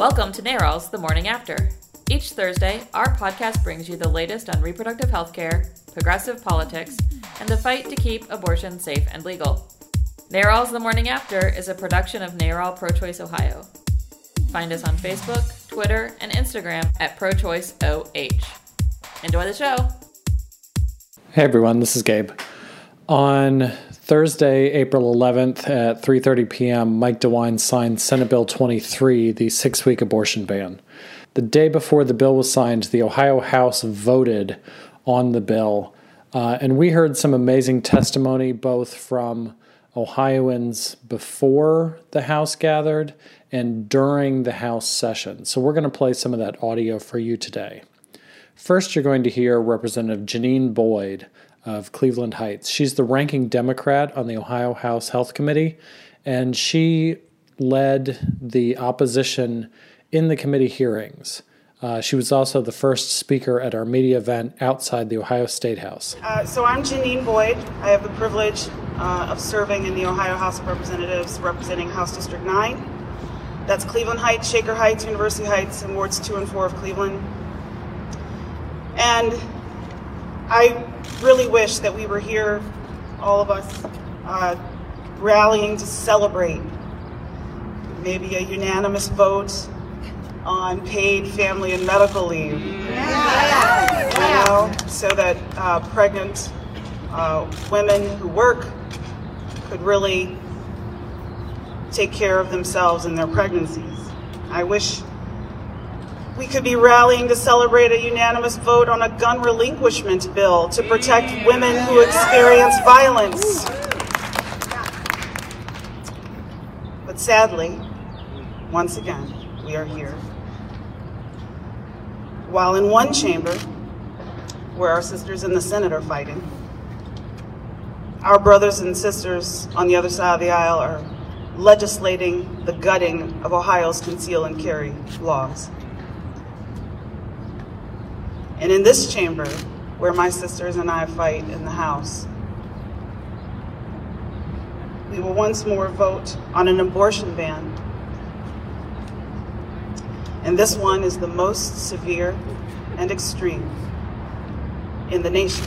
Welcome to NARAL's The Morning After. Each Thursday, our podcast brings you the latest on reproductive health care, progressive politics, and the fight to keep abortion safe and legal. NARAL's The Morning After is a production of NARAL Pro Choice Ohio. Find us on Facebook, Twitter, and Instagram at ProChoiceOH. Enjoy the show! Hey everyone, this is Gabe. On Thursday, April 11th at 3:30 p.m., Mike DeWine signed Senate Bill 23, the 6-week abortion ban. The day before the bill was signed, the Ohio House voted on the bill, uh, and we heard some amazing testimony both from Ohioans before the House gathered and during the House session. So we're going to play some of that audio for you today. First, you're going to hear Representative Janine Boyd of Cleveland Heights. She's the ranking Democrat on the Ohio House Health Committee, and she led the opposition in the committee hearings. Uh, she was also the first speaker at our media event outside the Ohio State House. Uh, so I'm Janine Boyd. I have the privilege uh, of serving in the Ohio House of Representatives representing House District 9. That's Cleveland Heights, Shaker Heights, University Heights, and wards 2 and 4 of Cleveland. And I really wish that we were here, all of us, uh, rallying to celebrate maybe a unanimous vote on paid family and medical leave. You know, so that uh, pregnant uh, women who work could really take care of themselves in their pregnancies. I wish we could be rallying to celebrate a unanimous vote on a gun relinquishment bill to protect women who experience violence. But sadly, once again, we are here. While in one chamber, where our sisters in the Senate are fighting, our brothers and sisters on the other side of the aisle are legislating the gutting of Ohio's conceal and carry laws. And in this chamber, where my sisters and I fight in the House, we will once more vote on an abortion ban. And this one is the most severe and extreme in the nation.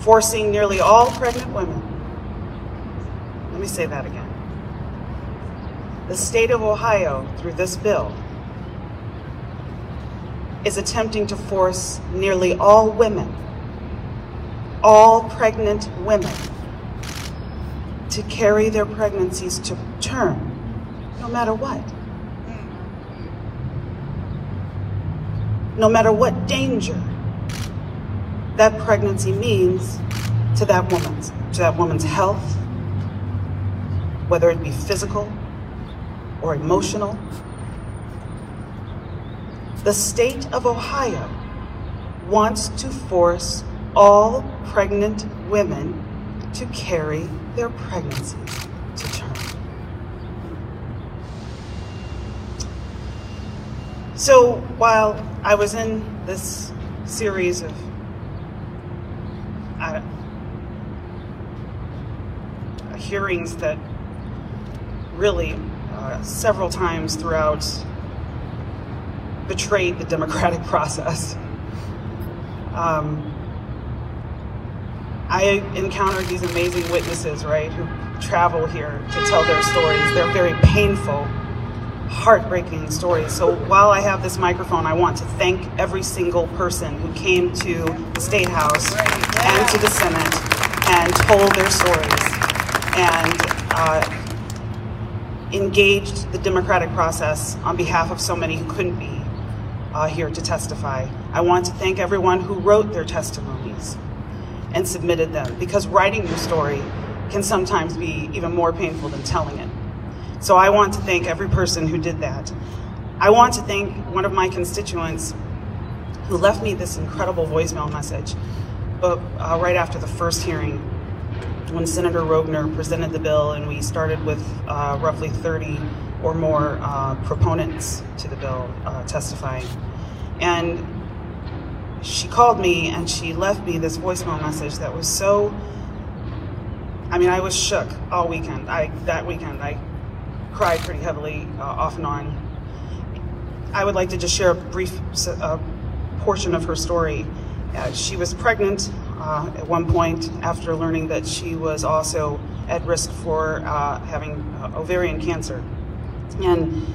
Forcing nearly all pregnant women, let me say that again the state of Ohio, through this bill, is attempting to force nearly all women, all pregnant women, to carry their pregnancies to term, no matter what. No matter what danger that pregnancy means to that woman's, to that woman's health, whether it be physical or emotional. The state of Ohio wants to force all pregnant women to carry their pregnancies to term. So while I was in this series of uh, hearings that really uh, several times throughout betrayed the democratic process. Um, I encountered these amazing witnesses, right, who travel here to tell their stories. They're very painful, heartbreaking stories. So while I have this microphone, I want to thank every single person who came to the State House and to the Senate and told their stories. And uh, engaged the democratic process on behalf of so many who couldn't be uh, here to testify. I want to thank everyone who wrote their testimonies and submitted them because writing your story can sometimes be even more painful than telling it. So I want to thank every person who did that. I want to thank one of my constituents who left me this incredible voicemail message but, uh, right after the first hearing when Senator Roegner presented the bill, and we started with uh, roughly 30 or more uh, proponents to the bill uh, testifying. And she called me and she left me this voicemail message that was so I mean, I was shook all weekend. I that weekend I cried pretty heavily, uh, off and on. I would like to just share a brief uh, portion of her story. Uh, she was pregnant uh, at one point after learning that she was also at risk for uh, having uh, ovarian cancer. And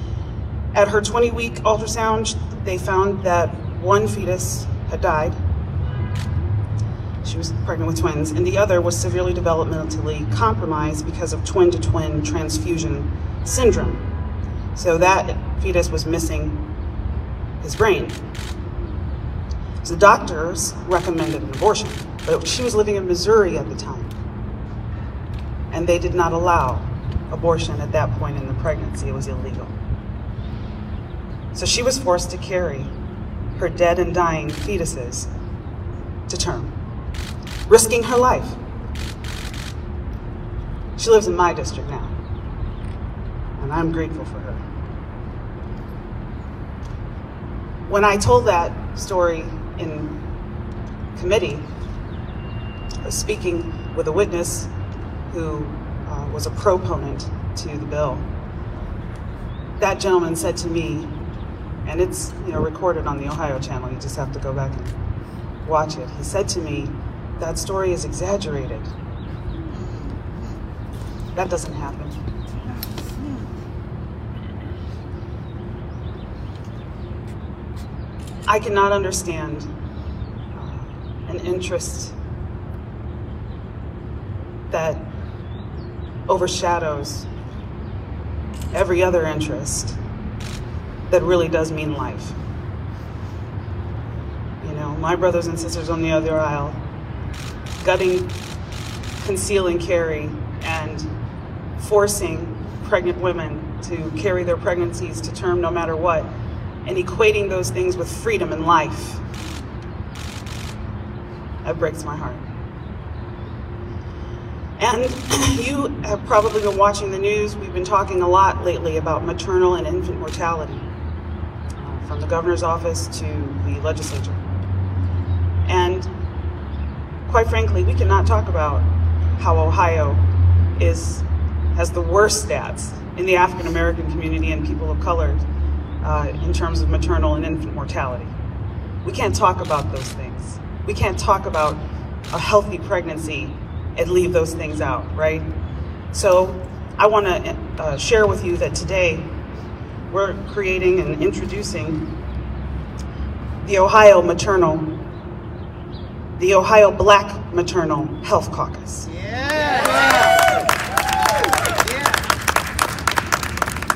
at her 20 week ultrasound, they found that one fetus had died. She was pregnant with twins, and the other was severely developmentally compromised because of twin to twin transfusion syndrome. So that fetus was missing his brain. So the doctors recommended an abortion, but she was living in Missouri at the time. And they did not allow abortion at that point in the pregnancy, it was illegal. So she was forced to carry her dead and dying fetuses to term, risking her life. She lives in my district now, and I'm grateful for her. When I told that story in committee, speaking with a witness who uh, was a proponent to the bill. That gentleman said to me, and it's you know recorded on the Ohio channel. You just have to go back and watch it. He said to me, "That story is exaggerated. That doesn't happen." I cannot understand uh, an interest that overshadows every other interest that really does mean life. You know, my brothers and sisters on the other aisle, gutting, concealing carry, and forcing pregnant women to carry their pregnancies to term no matter what, and equating those things with freedom and life. That breaks my heart. And you have probably been watching the news. We've been talking a lot lately about maternal and infant mortality from the governor's office to the legislature. And quite frankly, we cannot talk about how Ohio is has the worst stats in the African American community and people of color uh, in terms of maternal and infant mortality. We can't talk about those things. We can't talk about a healthy pregnancy and leave those things out, right? So I want to uh, share with you that today we're creating and introducing the Ohio Maternal, the Ohio Black Maternal Health Caucus.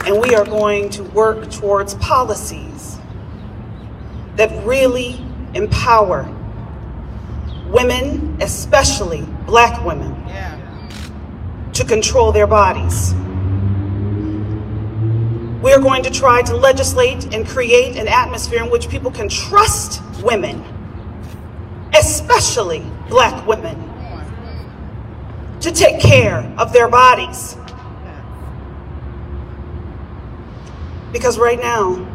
And we are going to work towards policies that really empower women, especially black women, to control their bodies. We're going to try to legislate and create an atmosphere in which people can trust women, especially black women, to take care of their bodies. Because right now,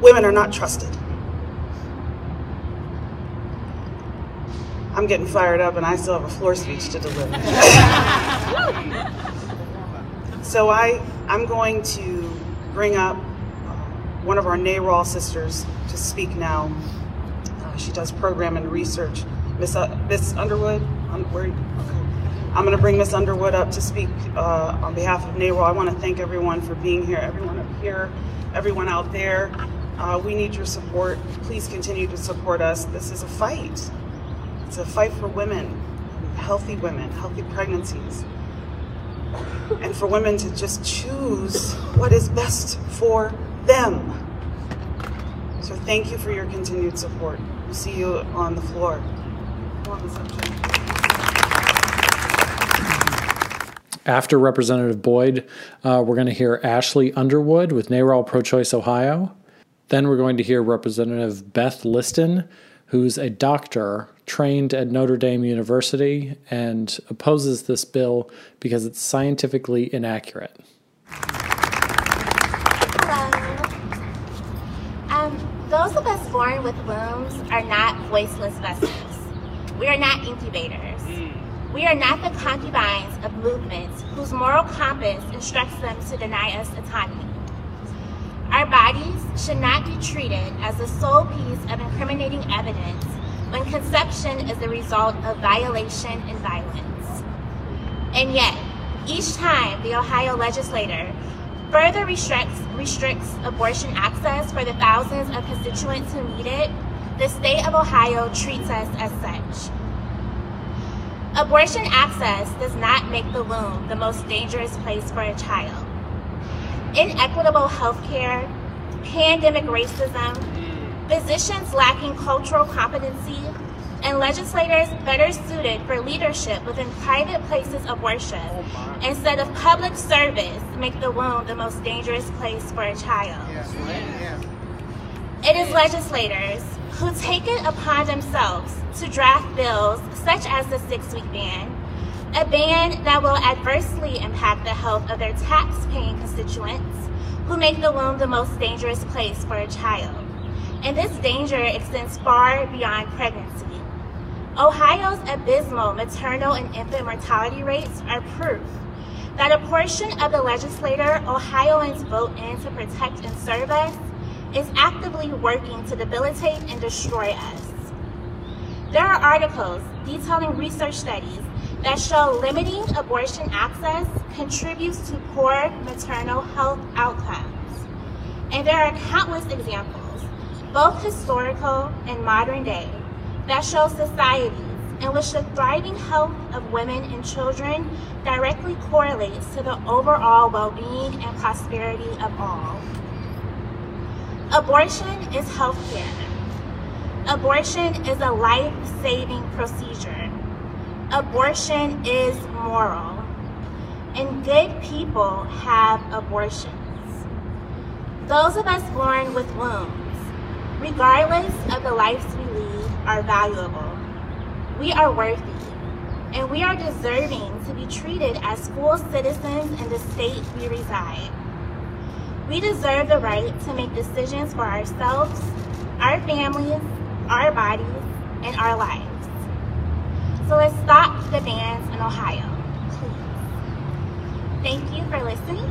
women are not trusted. I'm getting fired up and I still have a floor speech to deliver. so I I'm going to bring up uh, one of our NARAL sisters to speak now. Uh, she does program and research. Miss uh, Miss Underwood, um, where, okay. I'm going to bring Miss Underwood up to speak uh, on behalf of NARAL. I want to thank everyone for being here, everyone up here, everyone out there. Uh, we need your support. Please continue to support us. This is a fight. A fight for women, healthy women, healthy pregnancies and for women to just choose what is best for them. So thank you for your continued support. We'll see you on the floor. After Representative Boyd, uh, we're going to hear Ashley Underwood with NARAL Pro Choice Ohio. Then we're going to hear Representative Beth Liston, who's a doctor trained at Notre Dame University and opposes this bill because it's scientifically inaccurate. Um, those of us born with wombs are not voiceless vessels. We are not incubators. We are not the concubines of movements whose moral compass instructs them to deny us autonomy. Our bodies should not be treated as the sole piece of incriminating evidence when conception is the result of violation and violence. And yet, each time the Ohio legislator further restricts, restricts abortion access for the thousands of constituents who need it, the state of Ohio treats us as such. Abortion access does not make the womb the most dangerous place for a child. Inequitable healthcare, pandemic racism, physicians lacking cultural competency, and legislators better suited for leadership within private places of worship oh instead of public service make the womb the most dangerous place for a child. It is legislators who take it upon themselves to draft bills such as the six-week ban, a ban that will adversely impact the health of their tax-paying constituents who make the womb the most dangerous place for a child. And this danger extends far beyond pregnancy. Ohio's abysmal maternal and infant mortality rates are proof that a portion of the legislator Ohioans vote in to protect and serve us is actively working to debilitate and destroy us. There are articles detailing research studies that show limiting abortion access contributes to poor maternal health outcomes. And there are countless examples, both historical and modern day, that show societies in which the thriving health of women and children directly correlates to the overall well-being and prosperity of all. Abortion is healthcare. Abortion is a life-saving procedure. Abortion is moral. And good people have abortions. Those of us born with wombs, regardless of the lives we lead, are valuable. We are worthy, and we are deserving to be treated as full citizens in the state we reside. We deserve the right to make decisions for ourselves, our families, our bodies, and our lives. So let's stop the bans in Ohio, please. Thank you for listening.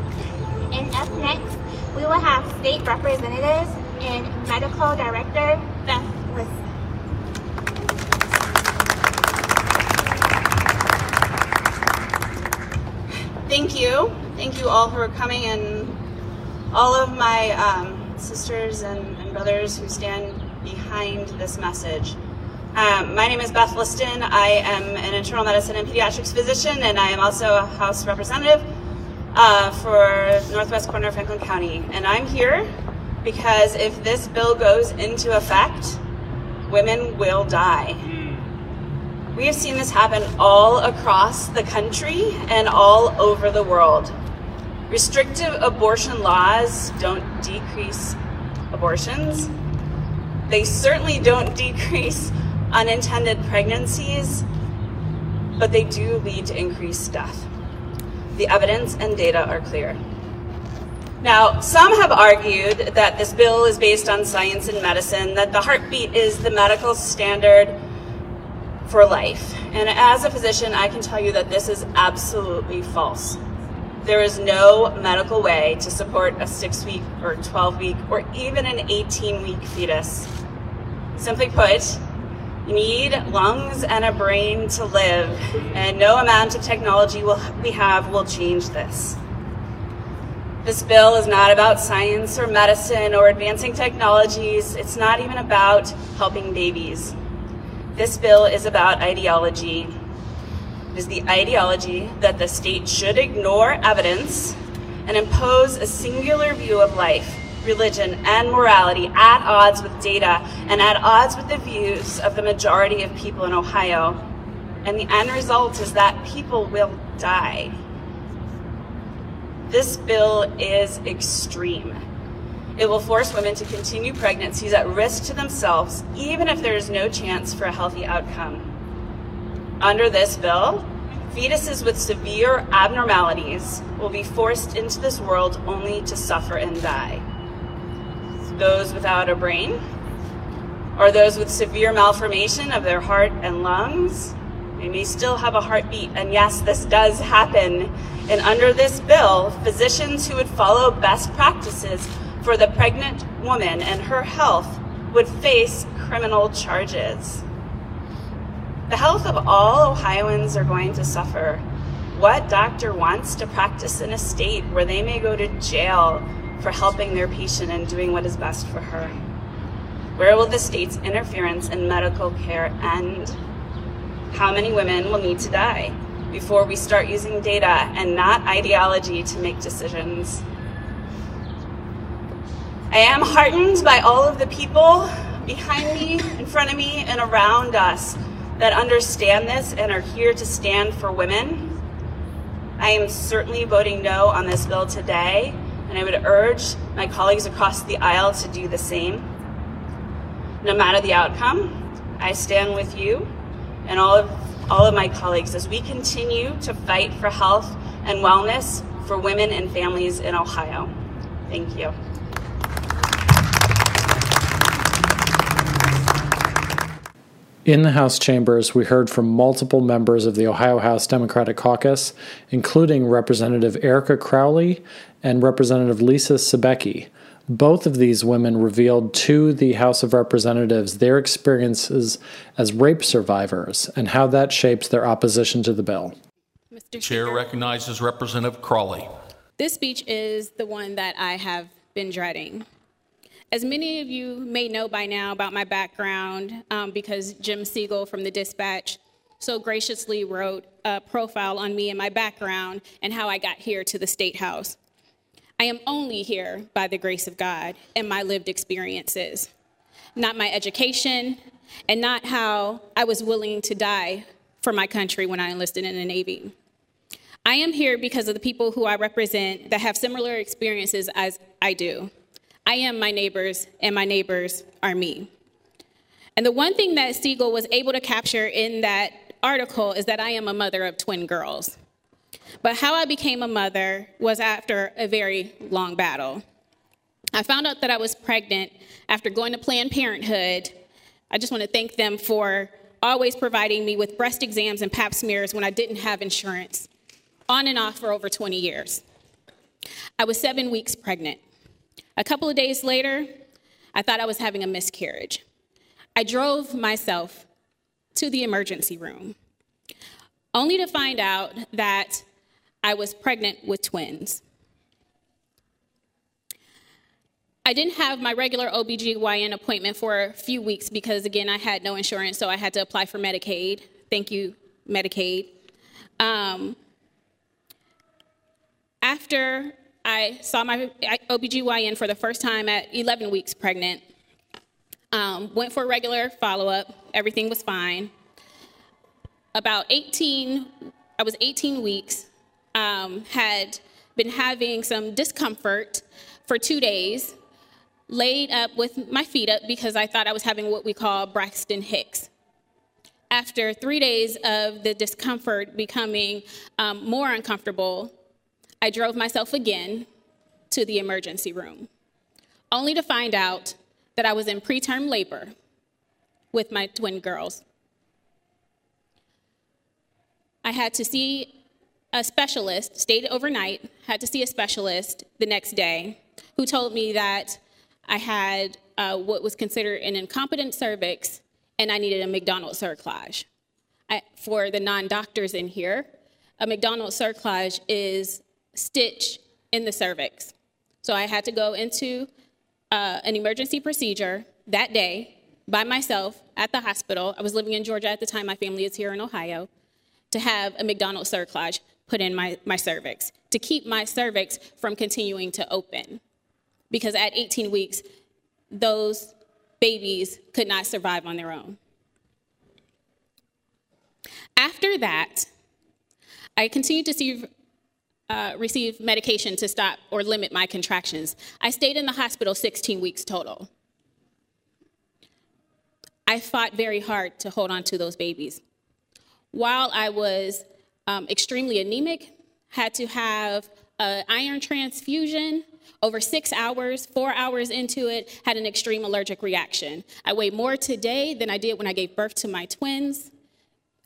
And up next, we will have state representatives and medical director Beth Liston. Thank you. Thank you all for coming and all of my um, sisters and, and, brothers who stand behind this message. Um, my name is Beth Liston. I am an internal medicine and pediatrics physician, and I am also a House representative uh, for Northwest corner of Franklin County. And I'm here because if this bill goes into effect, women will die. We have seen this happen all across the country and all over the world. Restrictive abortion laws don't decrease abortions. They certainly don't decrease unintended pregnancies, but they do lead to increased death. The evidence and data are clear. Now, some have argued that this bill is based on science and medicine, that the heartbeat is the medical standard for life. And as a physician, I can tell you that this is absolutely false. There is no medical way to support a six week or 12 week or even an 18 week fetus. Simply put, you need lungs and a brain to live, and no amount of technology will, we have will change this. This bill is not about science or medicine or advancing technologies. It's not even about helping babies. This bill is about ideology It is the ideology that the state should ignore evidence and impose a singular view of life, religion, and morality at odds with data and at odds with the views of the majority of people in Ohio. And the end result is that people will die. This bill is extreme. It will force women to continue pregnancies at risk to themselves, even if there is no chance for a healthy outcome. Under this bill, fetuses with severe abnormalities will be forced into this world only to suffer and die. Those without a brain, or those with severe malformation of their heart and lungs, They may still have a heartbeat, and yes, this does happen. And under this bill, physicians who would follow best practices for the pregnant woman and her health would face criminal charges. The health of all Ohioans are going to suffer. What doctor wants to practice in a state where they may go to jail for helping their patient and doing what is best for her? Where will the state's interference in medical care end? How many women will need to die before we start using data and not ideology to make decisions? I am heartened by all of the people behind me, in front of me, and around us that understand this and are here to stand for women. I am certainly voting no on this bill today, and I would urge my colleagues across the aisle to do the same. No matter the outcome, I stand with you and all of, all of my colleagues as we continue to fight for health and wellness for women and families in Ohio. Thank you. In the House chambers, we heard from multiple members of the Ohio House Democratic Caucus, including Representative Erica Crawley and Representative Lisa Sobecki. Both of these women revealed to the House of Representatives their experiences as rape survivors and how that shapes their opposition to the bill. Mr. Chair recognizes Representative Crawley. This speech is the one that I have been dreading. As many of you may know by now about my background, um, because Jim Siegel from the Dispatch so graciously wrote a profile on me and my background and how I got here to the State House. I am only here by the grace of God and my lived experiences, not my education, and not how I was willing to die for my country when I enlisted in the Navy. I am here because of the people who I represent that have similar experiences as I do. I am my neighbors, and my neighbors are me. And the one thing that Siegel was able to capture in that article is that I am a mother of twin girls. But how I became a mother was after a very long battle. I found out that I was pregnant after going to Planned Parenthood. I just want to thank them for always providing me with breast exams and pap smears when I didn't have insurance, on and off for over 20 years. I was seven weeks pregnant. A couple of days later, I thought I was having a miscarriage. I drove myself to the emergency room, only to find out that I was pregnant with twins. I didn't have my regular OBGYN appointment for a few weeks because, again, I had no insurance, so I had to apply for Medicaid. Thank you, Medicaid. Um, after I saw my OBGYN for the first time at 11 weeks pregnant, um, went for a regular follow up, everything was fine. About 18, I was 18 weeks um, had been having some discomfort for two days, laid up with my feet up because I thought I was having what we call Braxton Hicks. After three days of the discomfort becoming um, more uncomfortable, I drove myself again to the emergency room, only to find out that I was in preterm labor with my twin girls. I had to see a specialist, stayed overnight, had to see a specialist the next day who told me that I had uh, what was considered an incompetent cervix and I needed a McDonald's cerclage. I, for the non doctors in here, a McDonald's cerclage is stitch in the cervix. So I had to go into uh, an emergency procedure that day by myself at the hospital. I was living in Georgia at the time, my family is here in Ohio, to have a McDonald's cerclage put in my, my cervix to keep my cervix from continuing to open. Because at 18 weeks, those babies could not survive on their own. After that, I continued to see, uh, receive medication to stop or limit my contractions. I stayed in the hospital 16 weeks total. I fought very hard to hold on to those babies. While I was um, extremely anemic, had to have an iron transfusion over six hours, four hours into it, had an extreme allergic reaction. I weigh more today than I did when I gave birth to my twins.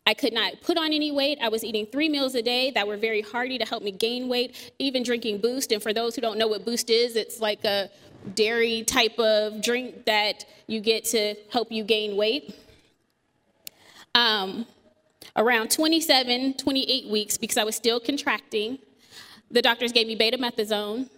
I could not put on any weight. I was eating three meals a day that were very hearty to help me gain weight, even drinking Boost. And for those who don't know what Boost is, it's like a dairy type of drink that you get to help you gain weight. Um, around 27, 28 weeks, because I was still contracting, the doctors gave me betamethasone.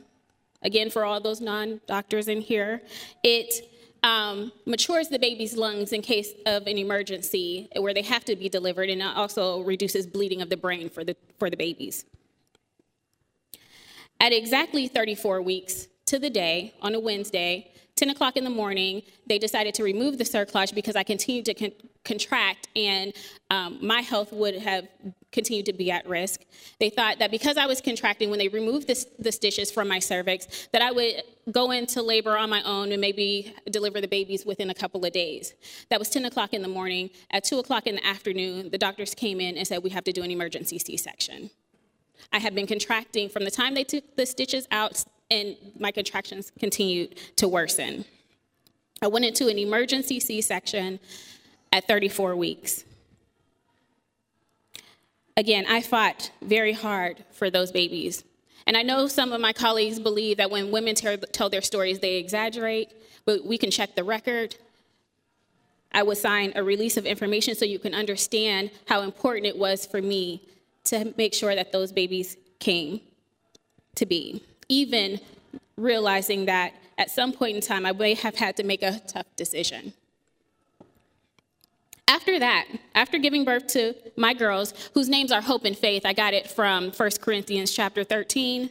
Again, for all those non doctors in here, it um, matures the baby's lungs in case of an emergency where they have to be delivered, and also reduces bleeding of the brain for the, for the babies. At exactly 34 weeks to the day, on a Wednesday, 10 o'clock in the morning, they decided to remove the cerclage because I continued to con- contract and um, my health would have continued to be at risk. They thought that because I was contracting, when they removed the, the stitches from my cervix, that I would go into labor on my own and maybe deliver the babies within a couple of days. That was 10 o'clock in the morning. At 2 o'clock in the afternoon, the doctors came in and said, We have to do an emergency C section. I had been contracting from the time they took the stitches out and my contractions continued to worsen. I went into an emergency C section at 34 weeks. Again, I fought very hard for those babies. And I know some of my colleagues believe that when women tell their stories, they exaggerate, but we can check the record. I would sign a release of information so you can understand how important it was for me to make sure that those babies came to be even realizing that at some point in time I may have had to make a tough decision. After that, after giving birth to my girls, whose names are Hope and Faith, I got it from 1 Corinthians chapter 13.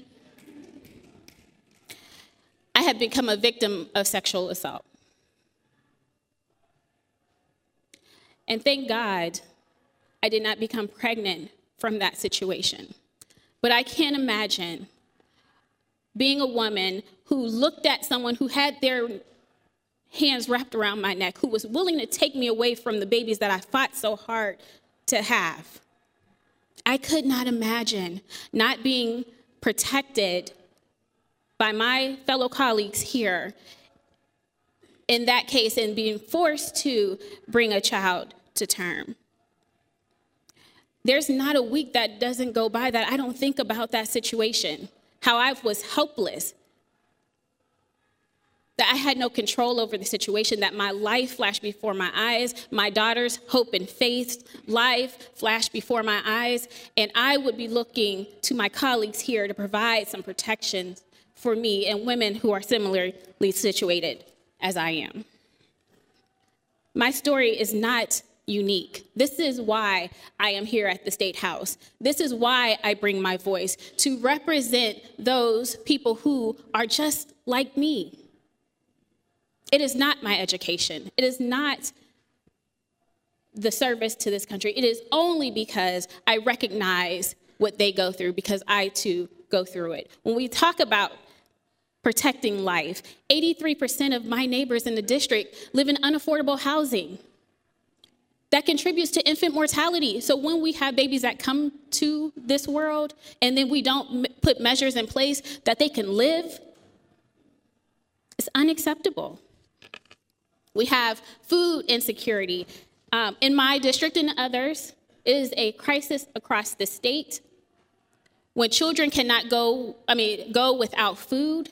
I had become a victim of sexual assault. And thank God I did not become pregnant from that situation. But I can't imagine being a woman who looked at someone who had their hands wrapped around my neck, who was willing to take me away from the babies that I fought so hard to have. I could not imagine not being protected by my fellow colleagues here in that case and being forced to bring a child to term. There's not a week that doesn't go by that I don't think about that situation how I was helpless, that I had no control over the situation, that my life flashed before my eyes, my daughter's hope and faith life flashed before my eyes, and I would be looking to my colleagues here to provide some protection for me and women who are similarly situated as I am. My story is not unique. This is why I am here at the State House. This is why I bring my voice to represent those people who are just like me. It is not my education, it is not the service to this country. It is only because I recognize what they go through because I too go through it. When we talk about protecting life, 83% of my neighbors in the district live in unaffordable housing that contributes to infant mortality. So when we have babies that come to this world and then we don't put measures in place that they can live, it's unacceptable. We have food insecurity. Um, in my district and others, it is a crisis across the state. When children cannot go, I mean, go without food,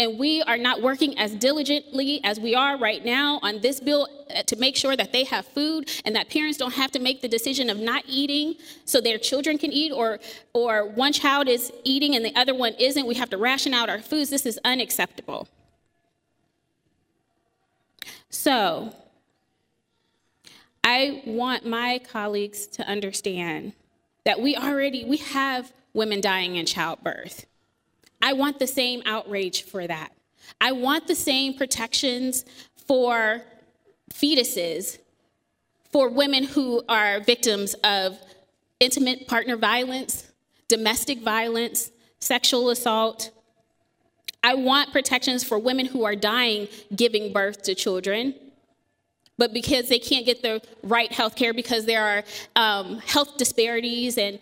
and we are not working as diligently as we are right now on this bill uh, to make sure that they have food and that parents don't have to make the decision of not eating so their children can eat or or one child is eating and the other one isn't. We have to ration out our foods. This is unacceptable. So i want my colleagues to understand that we already we have women dying in childbirth I want the same outrage for that. I want the same protections for fetuses, for women who are victims of intimate partner violence, domestic violence, sexual assault. I want protections for women who are dying giving birth to children, but because they can't get the right health care because there are um, health disparities and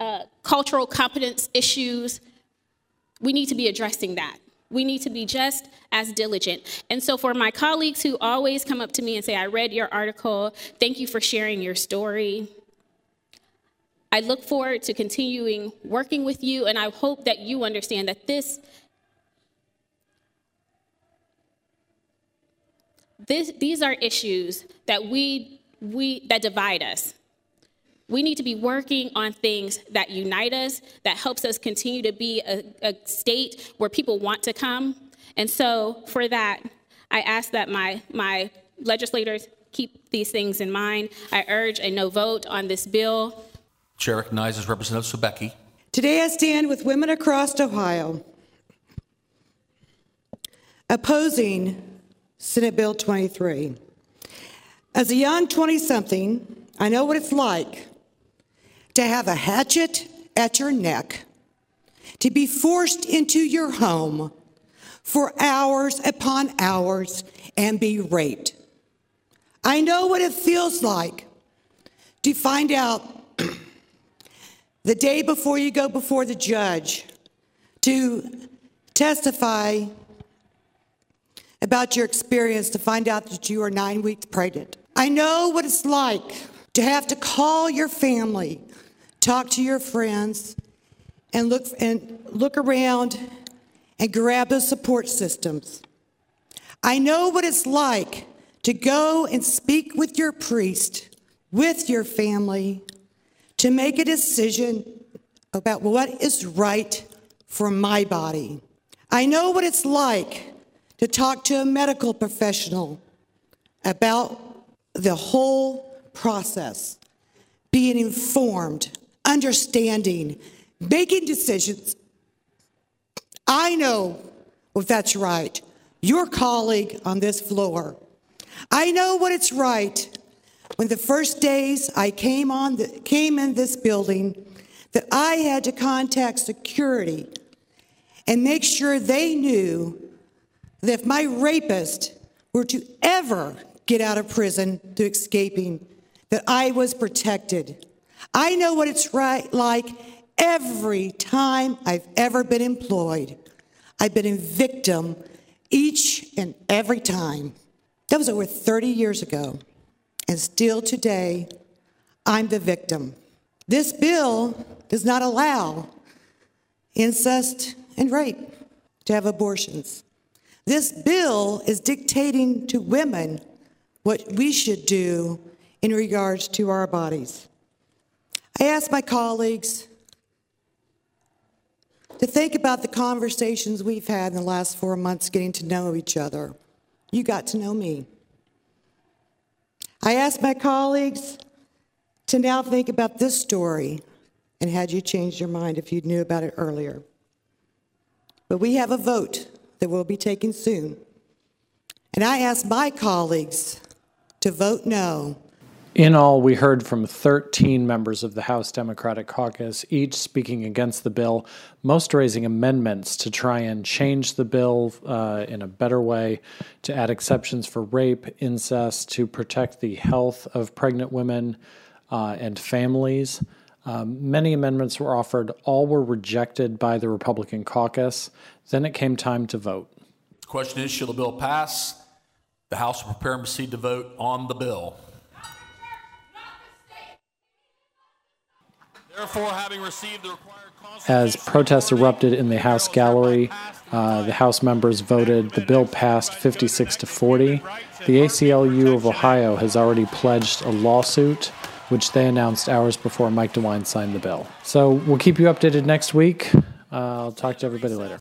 uh, cultural competence issues we need to be addressing that. We need to be just as diligent. And so, for my colleagues who always come up to me and say, I read your article, thank you for sharing your story. I look forward to continuing working with you, and I hope that you understand that this This, these are issues that we, we that divide us. We need to be working on things that unite us, that helps us continue to be a, a state where people want to come. And so, for that, I ask that my, my legislators keep these things in mind. I urge a no vote on this bill. Chair recognizes Representative Sobecki. Today I stand with women across Ohio opposing Senate Bill 23. As a young 20 something, I know what it's like to have a hatchet at your neck, to be forced into your home for hours upon hours and be raped. I know what it feels like to find out the day before you go before the judge to testify about your experience to find out that you are nine weeks pregnant. I know what it's like to have to call your family, talk to your friends, and look, and look around and grab those support systems. I know what it's like to go and speak with your priest, with your family, to make a decision about what is right for my body. I know what it's like to talk to a medical professional about the whole process, being informed, understanding, making decisions. I know if that's right. Your colleague on this floor. I know what it's right. When the first days I came on the, came in this building, that I had to contact security and make sure they knew that if my rapist were to ever get out of prison through escaping, that I was protected. I know what it's right like every time I've ever been employed. I've been a victim each and every time. That was over 30 years ago. And still today, I'm the victim. This bill does not allow incest and rape to have abortions. This bill is dictating to women what we should do in regards to our bodies. I ask my colleagues to think about the conversations we've had in the last four months getting to know each other. You got to know me. I ask my colleagues to now think about this story and had you changed your mind if you knew about it earlier. But we have a vote that will be taken soon. And I ask my colleagues to vote no. In all, we heard from 13 members of the House Democratic Caucus, each speaking against the bill, most raising amendments to try and change the bill uh, in a better way, to add exceptions for rape, incest, to protect the health of pregnant women uh, and families. Um, many amendments were offered, all were rejected by the Republican caucus. Then it came time to vote. The question is Shall the bill pass? The House will prepare and proceed to vote on the bill. Therefore, having received the required as protests erupted in the House gallery, uh, the House members voted. The bill passed 56 to 40. The ACLU of Ohio has already pledged a lawsuit which they announced hours before Mike DeWine signed the bill. So we'll keep you updated next week. Uh, I'll talk to everybody later.